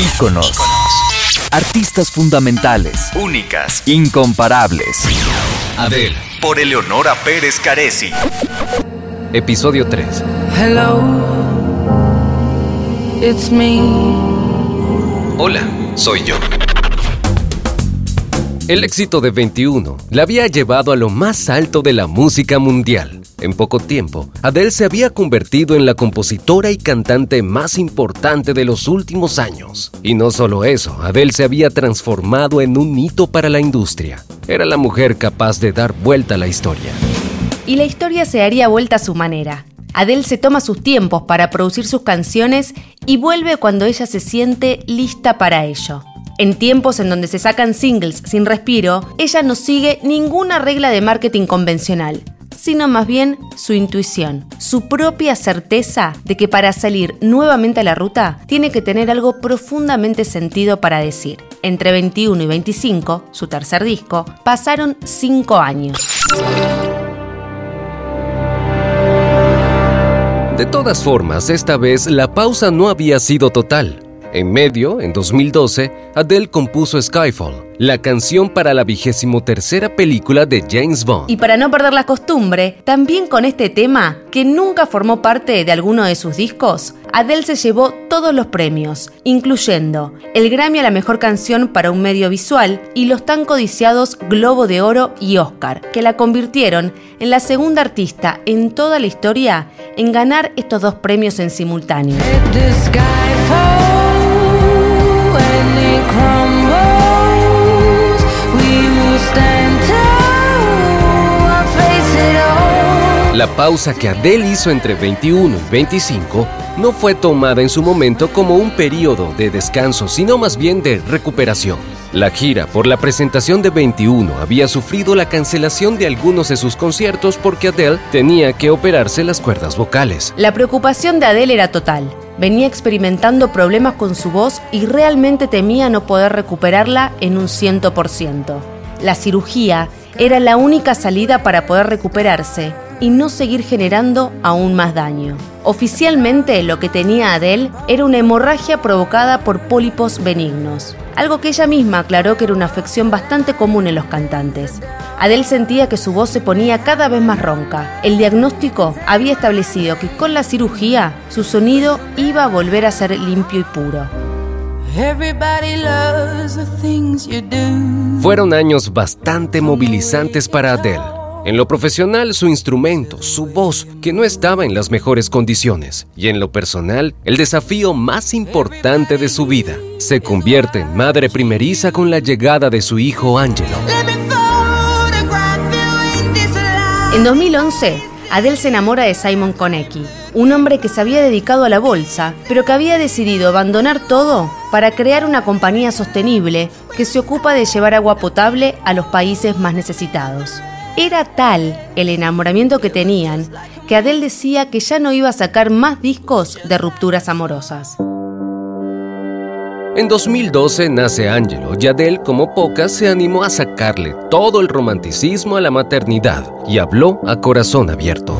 Íconos. Artistas fundamentales. Únicas. Incomparables. Adele. Por Eleonora Pérez Caresi. Episodio 3. Hello, it's me. Hola, soy yo. El éxito de 21 la había llevado a lo más alto de la música mundial. En poco tiempo, Adele se había convertido en la compositora y cantante más importante de los últimos años. Y no solo eso, Adele se había transformado en un hito para la industria. Era la mujer capaz de dar vuelta a la historia. Y la historia se haría vuelta a su manera. Adele se toma sus tiempos para producir sus canciones y vuelve cuando ella se siente lista para ello. En tiempos en donde se sacan singles sin respiro, ella no sigue ninguna regla de marketing convencional, sino más bien su intuición, su propia certeza de que para salir nuevamente a la ruta tiene que tener algo profundamente sentido para decir. Entre 21 y 25, su tercer disco, pasaron 5 años. De todas formas, esta vez la pausa no había sido total. En medio, en 2012, Adele compuso Skyfall, la canción para la vigésimo tercera película de James Bond. Y para no perder la costumbre, también con este tema, que nunca formó parte de alguno de sus discos, Adele se llevó todos los premios, incluyendo el Grammy a la mejor canción para un medio visual y los tan codiciados Globo de Oro y Oscar, que la convirtieron en la segunda artista en toda la historia en ganar estos dos premios en simultáneo. La pausa que Adele hizo entre 21 y 25 no fue tomada en su momento como un periodo de descanso, sino más bien de recuperación. La gira por la presentación de 21 había sufrido la cancelación de algunos de sus conciertos porque Adele tenía que operarse las cuerdas vocales. La preocupación de Adele era total. Venía experimentando problemas con su voz y realmente temía no poder recuperarla en un 100%. La cirugía era la única salida para poder recuperarse y no seguir generando aún más daño. Oficialmente lo que tenía Adele era una hemorragia provocada por pólipos benignos, algo que ella misma aclaró que era una afección bastante común en los cantantes. Adele sentía que su voz se ponía cada vez más ronca. El diagnóstico había establecido que con la cirugía su sonido iba a volver a ser limpio y puro. Everybody loves the things you do. Fueron años bastante movilizantes para Adele. En lo profesional, su instrumento, su voz, que no estaba en las mejores condiciones. Y en lo personal, el desafío más importante de su vida. Se convierte en madre primeriza con la llegada de su hijo Angelo. En 2011, Adele se enamora de Simon Konecki, un hombre que se había dedicado a la bolsa, pero que había decidido abandonar todo para crear una compañía sostenible que se ocupa de llevar agua potable a los países más necesitados. Era tal el enamoramiento que tenían que Adele decía que ya no iba a sacar más discos de rupturas amorosas. En 2012 nace Angelo y Adele, como pocas, se animó a sacarle todo el romanticismo a la maternidad y habló a corazón abierto.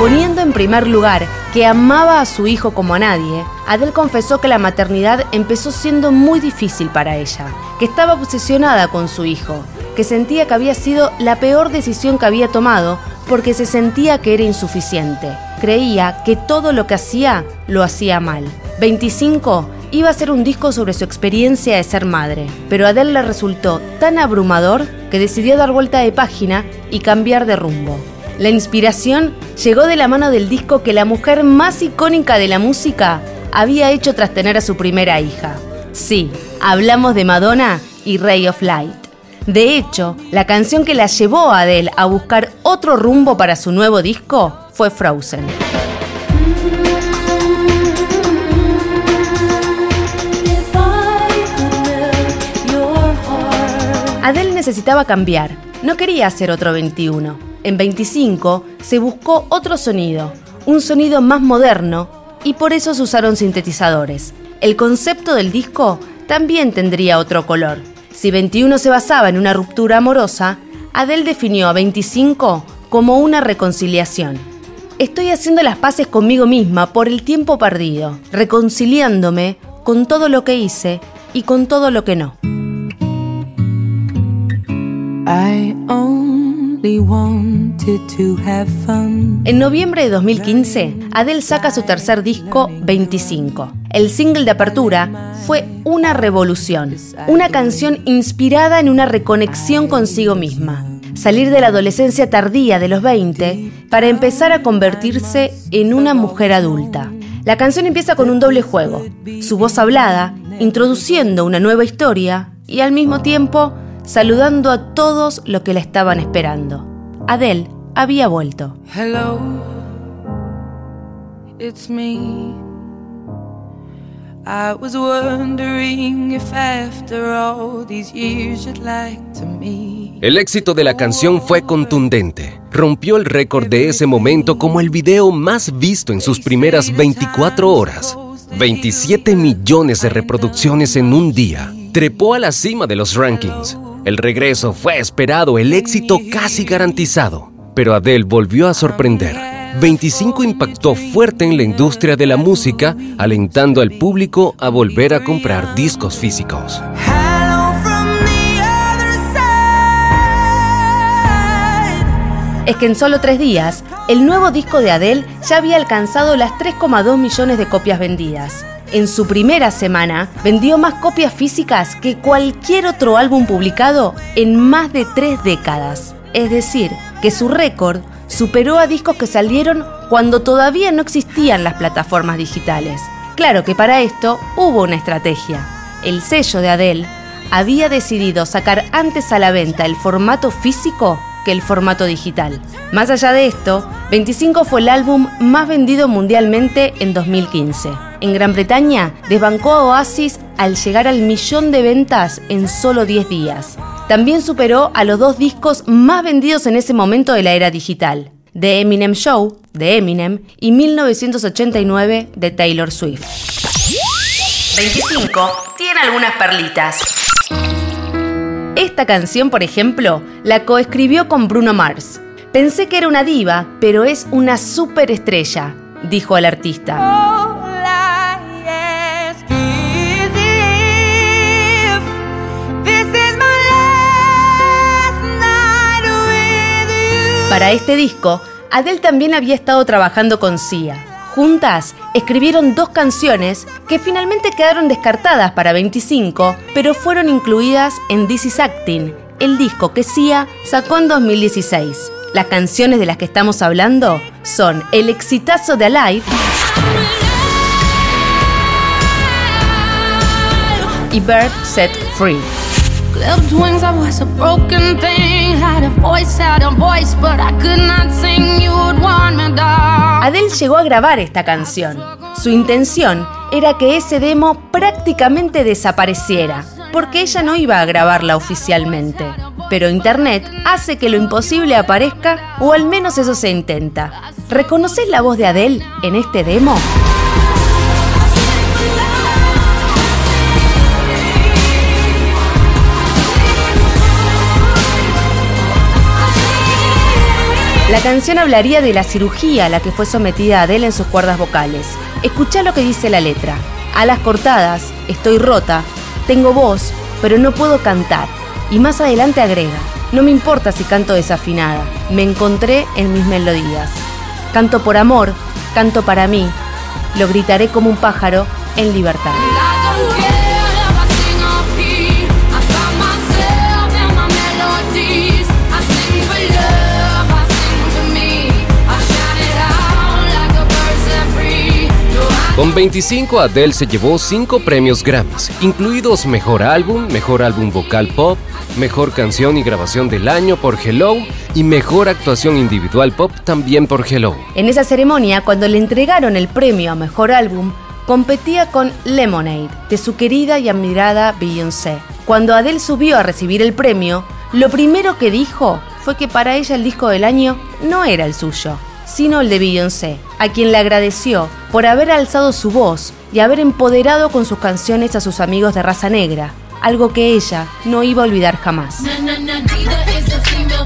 Poniendo en primer lugar que amaba a su hijo como a nadie, Adele confesó que la maternidad empezó siendo muy difícil para ella, que estaba obsesionada con su hijo, que sentía que había sido la peor decisión que había tomado porque se sentía que era insuficiente. Creía que todo lo que hacía lo hacía mal. 25 iba a ser un disco sobre su experiencia de ser madre, pero a Adele le resultó tan abrumador que decidió dar vuelta de página y cambiar de rumbo. La inspiración llegó de la mano del disco que la mujer más icónica de la música había hecho tras tener a su primera hija. Sí, hablamos de Madonna y Ray of Light. De hecho, la canción que la llevó a Adele a buscar otro rumbo para su nuevo disco fue Frozen. Adele necesitaba cambiar, no quería hacer otro 21. En 25 se buscó otro sonido, un sonido más moderno, y por eso se usaron sintetizadores. El concepto del disco también tendría otro color. Si 21 se basaba en una ruptura amorosa, Adele definió a 25 como una reconciliación. Estoy haciendo las paces conmigo misma por el tiempo perdido, reconciliándome con todo lo que hice y con todo lo que no. En noviembre de 2015, Adele saca su tercer disco 25. El single de apertura fue Una Revolución, una canción inspirada en una reconexión consigo misma. Salir de la adolescencia tardía de los 20 para empezar a convertirse en una mujer adulta. La canción empieza con un doble juego, su voz hablada, introduciendo una nueva historia y al mismo tiempo saludando a todos los que la estaban esperando. Adele había vuelto. Hello, it's me. I was wondering if after all these years you'd like to me. El éxito de la canción fue contundente. Rompió el récord de ese momento como el video más visto en sus primeras 24 horas. 27 millones de reproducciones en un día. Trepó a la cima de los rankings el regreso fue esperado, el éxito casi garantizado. Pero Adele volvió a sorprender. 25 impactó fuerte en la industria de la música, alentando al público a volver a comprar discos físicos. es que en solo tres días, el nuevo disco de Adele ya había alcanzado las 3,2 millones de copias vendidas en su primera semana vendió más copias físicas que cualquier otro álbum publicado en más de tres décadas. Es decir, que su récord superó a discos que salieron cuando todavía no existían las plataformas digitales. Claro que para esto hubo una estrategia. El sello de Adele había decidido sacar antes a la venta el formato físico que el formato digital. Más allá de esto, 25 fue el álbum más vendido mundialmente en 2015. En Gran Bretaña, desbancó a Oasis al llegar al millón de ventas en solo 10 días. También superó a los dos discos más vendidos en ese momento de la era digital, The Eminem Show, de Eminem, y 1989, de Taylor Swift. 25 tiene algunas perlitas. Esta canción, por ejemplo, la coescribió con Bruno Mars. Pensé que era una diva, pero es una superestrella, dijo el artista. Para este disco, Adele también había estado trabajando con Sia. Juntas escribieron dos canciones que finalmente quedaron descartadas para 25, pero fueron incluidas en This Is Acting, el disco que Sia sacó en 2016. Las canciones de las que estamos hablando son el exitazo de Alive y Bird Set Free. Adele llegó a grabar esta canción. Su intención era que ese demo prácticamente desapareciera, porque ella no iba a grabarla oficialmente. Pero Internet hace que lo imposible aparezca, o al menos eso se intenta. ¿Reconoces la voz de Adele en este demo? La canción hablaría de la cirugía a la que fue sometida Adele en sus cuerdas vocales. Escucha lo que dice la letra. Alas cortadas, estoy rota, tengo voz, pero no puedo cantar. Y más adelante agrega, no me importa si canto desafinada, me encontré en mis melodías. Canto por amor, canto para mí, lo gritaré como un pájaro en libertad. Con 25 Adele se llevó 5 premios Grammys, incluidos Mejor Álbum, Mejor Álbum Vocal Pop, Mejor Canción y Grabación del Año por Hello y Mejor Actuación Individual Pop también por Hello. En esa ceremonia, cuando le entregaron el premio a Mejor Álbum, competía con Lemonade, de su querida y admirada Beyoncé. Cuando Adele subió a recibir el premio, lo primero que dijo fue que para ella el disco del año no era el suyo, sino el de Beyoncé, a quien le agradeció por haber alzado su voz y haber empoderado con sus canciones a sus amigos de raza negra, algo que ella no iba a olvidar jamás.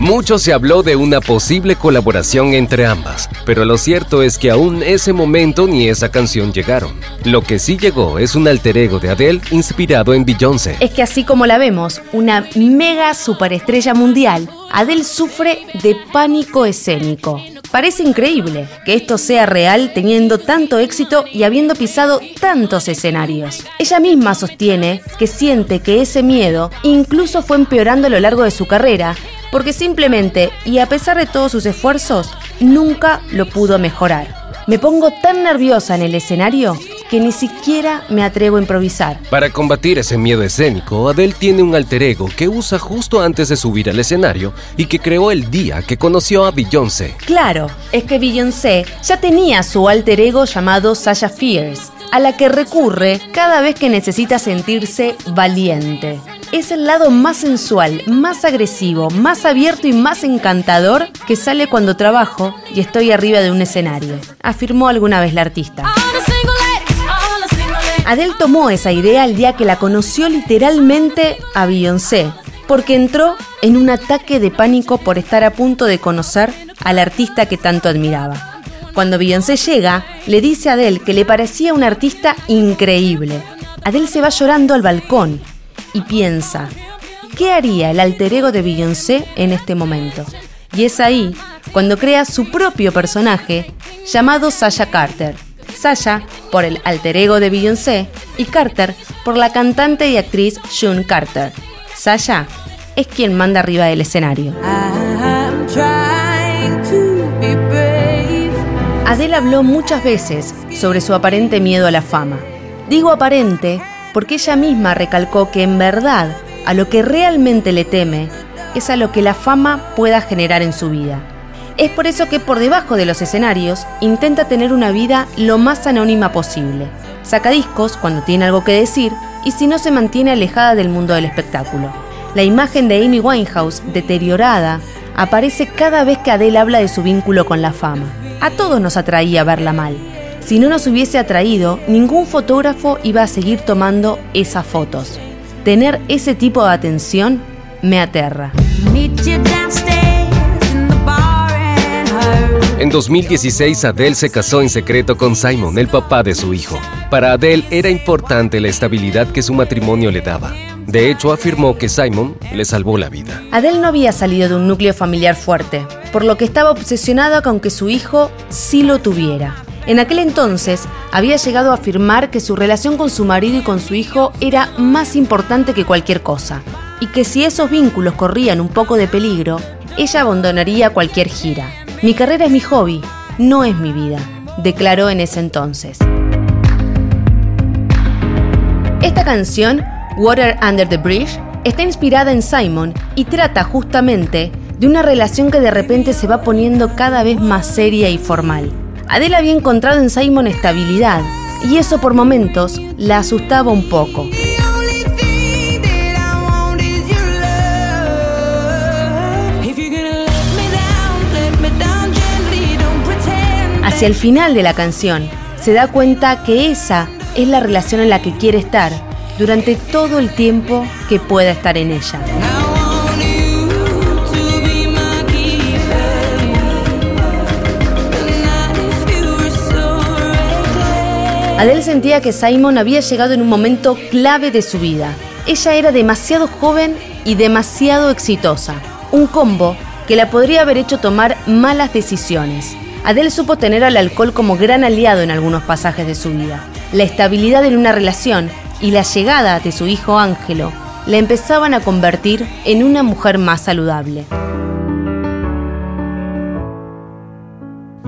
Mucho se habló de una posible colaboración entre ambas, pero lo cierto es que aún ese momento ni esa canción llegaron. Lo que sí llegó es un alter ego de Adele inspirado en Beyoncé. Es que así como la vemos, una mega superestrella mundial, Adele sufre de pánico escénico. Parece increíble que esto sea real teniendo tanto éxito y habiendo pisado tantos escenarios. Ella misma sostiene que siente que ese miedo incluso fue empeorando a lo largo de su carrera, porque simplemente, y a pesar de todos sus esfuerzos, nunca lo pudo mejorar. Me pongo tan nerviosa en el escenario que ni siquiera me atrevo a improvisar. Para combatir ese miedo escénico, Adele tiene un alter ego que usa justo antes de subir al escenario y que creó el día que conoció a Beyoncé. Claro, es que Beyoncé ya tenía su alter ego llamado Sasha Fierce, a la que recurre cada vez que necesita sentirse valiente. Es el lado más sensual, más agresivo, más abierto y más encantador que sale cuando trabajo y estoy arriba de un escenario, afirmó alguna vez la artista. Adele tomó esa idea el día que la conoció literalmente a Beyoncé, porque entró en un ataque de pánico por estar a punto de conocer al artista que tanto admiraba. Cuando Beyoncé llega, le dice a Adele que le parecía una artista increíble. Adele se va llorando al balcón y piensa, ¿qué haría el alter ego de Beyoncé en este momento? Y es ahí cuando crea su propio personaje llamado Sasha Carter. Sasha por el alter ego de Beyoncé y Carter por la cantante y actriz June Carter. Sasha es quien manda arriba del escenario. Adele habló muchas veces sobre su aparente miedo a la fama. Digo aparente porque ella misma recalcó que en verdad a lo que realmente le teme es a lo que la fama pueda generar en su vida. Es por eso que por debajo de los escenarios intenta tener una vida lo más anónima posible. Saca discos cuando tiene algo que decir y si no se mantiene alejada del mundo del espectáculo. La imagen de Amy Winehouse, deteriorada, aparece cada vez que Adele habla de su vínculo con la fama. A todos nos atraía verla mal, si no nos hubiese atraído, ningún fotógrafo iba a seguir tomando esas fotos. Tener ese tipo de atención me aterra. En 2016, Adele se casó en secreto con Simon, el papá de su hijo. Para Adele era importante la estabilidad que su matrimonio le daba. De hecho, afirmó que Simon le salvó la vida. Adele no había salido de un núcleo familiar fuerte, por lo que estaba obsesionada con que su hijo sí lo tuviera. En aquel entonces había llegado a afirmar que su relación con su marido y con su hijo era más importante que cualquier cosa, y que si esos vínculos corrían un poco de peligro, ella abandonaría cualquier gira. Mi carrera es mi hobby, no es mi vida, declaró en ese entonces. Esta canción, Water Under the Bridge, está inspirada en Simon y trata justamente de una relación que de repente se va poniendo cada vez más seria y formal. Adele había encontrado en Simon estabilidad y eso por momentos la asustaba un poco. Hacia el final de la canción, se da cuenta que esa es la relación en la que quiere estar durante todo el tiempo que pueda estar en ella. Adele sentía que Simon había llegado en un momento clave de su vida. Ella era demasiado joven y demasiado exitosa, un combo que la podría haber hecho tomar malas decisiones. Adele supo tener al alcohol como gran aliado en algunos pasajes de su vida. La estabilidad en una relación y la llegada de su hijo Ángelo la empezaban a convertir en una mujer más saludable.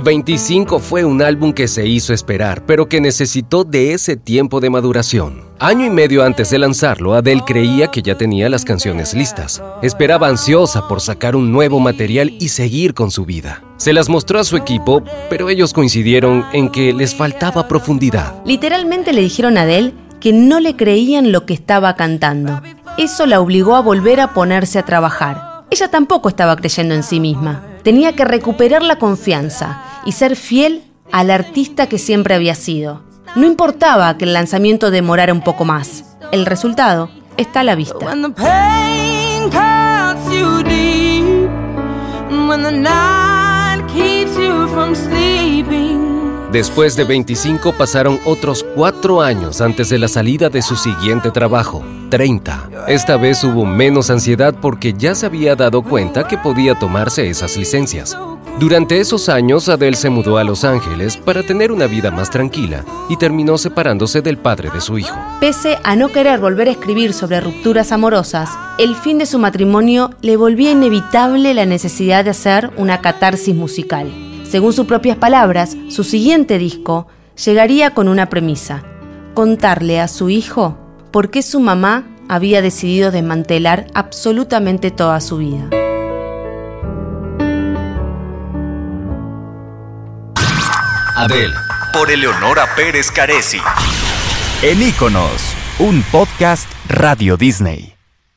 25 fue un álbum que se hizo esperar, pero que necesitó de ese tiempo de maduración. Año y medio antes de lanzarlo, Adele creía que ya tenía las canciones listas. Esperaba ansiosa por sacar un nuevo material y seguir con su vida. Se las mostró a su equipo, pero ellos coincidieron en que les faltaba profundidad. Literalmente le dijeron a Adele que no le creían lo que estaba cantando. Eso la obligó a volver a ponerse a trabajar. Ella tampoco estaba creyendo en sí misma. Tenía que recuperar la confianza y ser fiel al artista que siempre había sido. No importaba que el lanzamiento demorara un poco más. El resultado está a la vista. Después de 25 pasaron otros cuatro años antes de la salida de su siguiente trabajo, 30. Esta vez hubo menos ansiedad porque ya se había dado cuenta que podía tomarse esas licencias. Durante esos años, Adele se mudó a Los Ángeles para tener una vida más tranquila y terminó separándose del padre de su hijo. Pese a no querer volver a escribir sobre rupturas amorosas, el fin de su matrimonio le volvía inevitable la necesidad de hacer una catarsis musical. Según sus propias palabras, su siguiente disco llegaría con una premisa, contarle a su hijo por qué su mamá había decidido desmantelar absolutamente toda su vida. Adele. Por Eleonora Pérez Caresi. En Iconos, un podcast Radio Disney.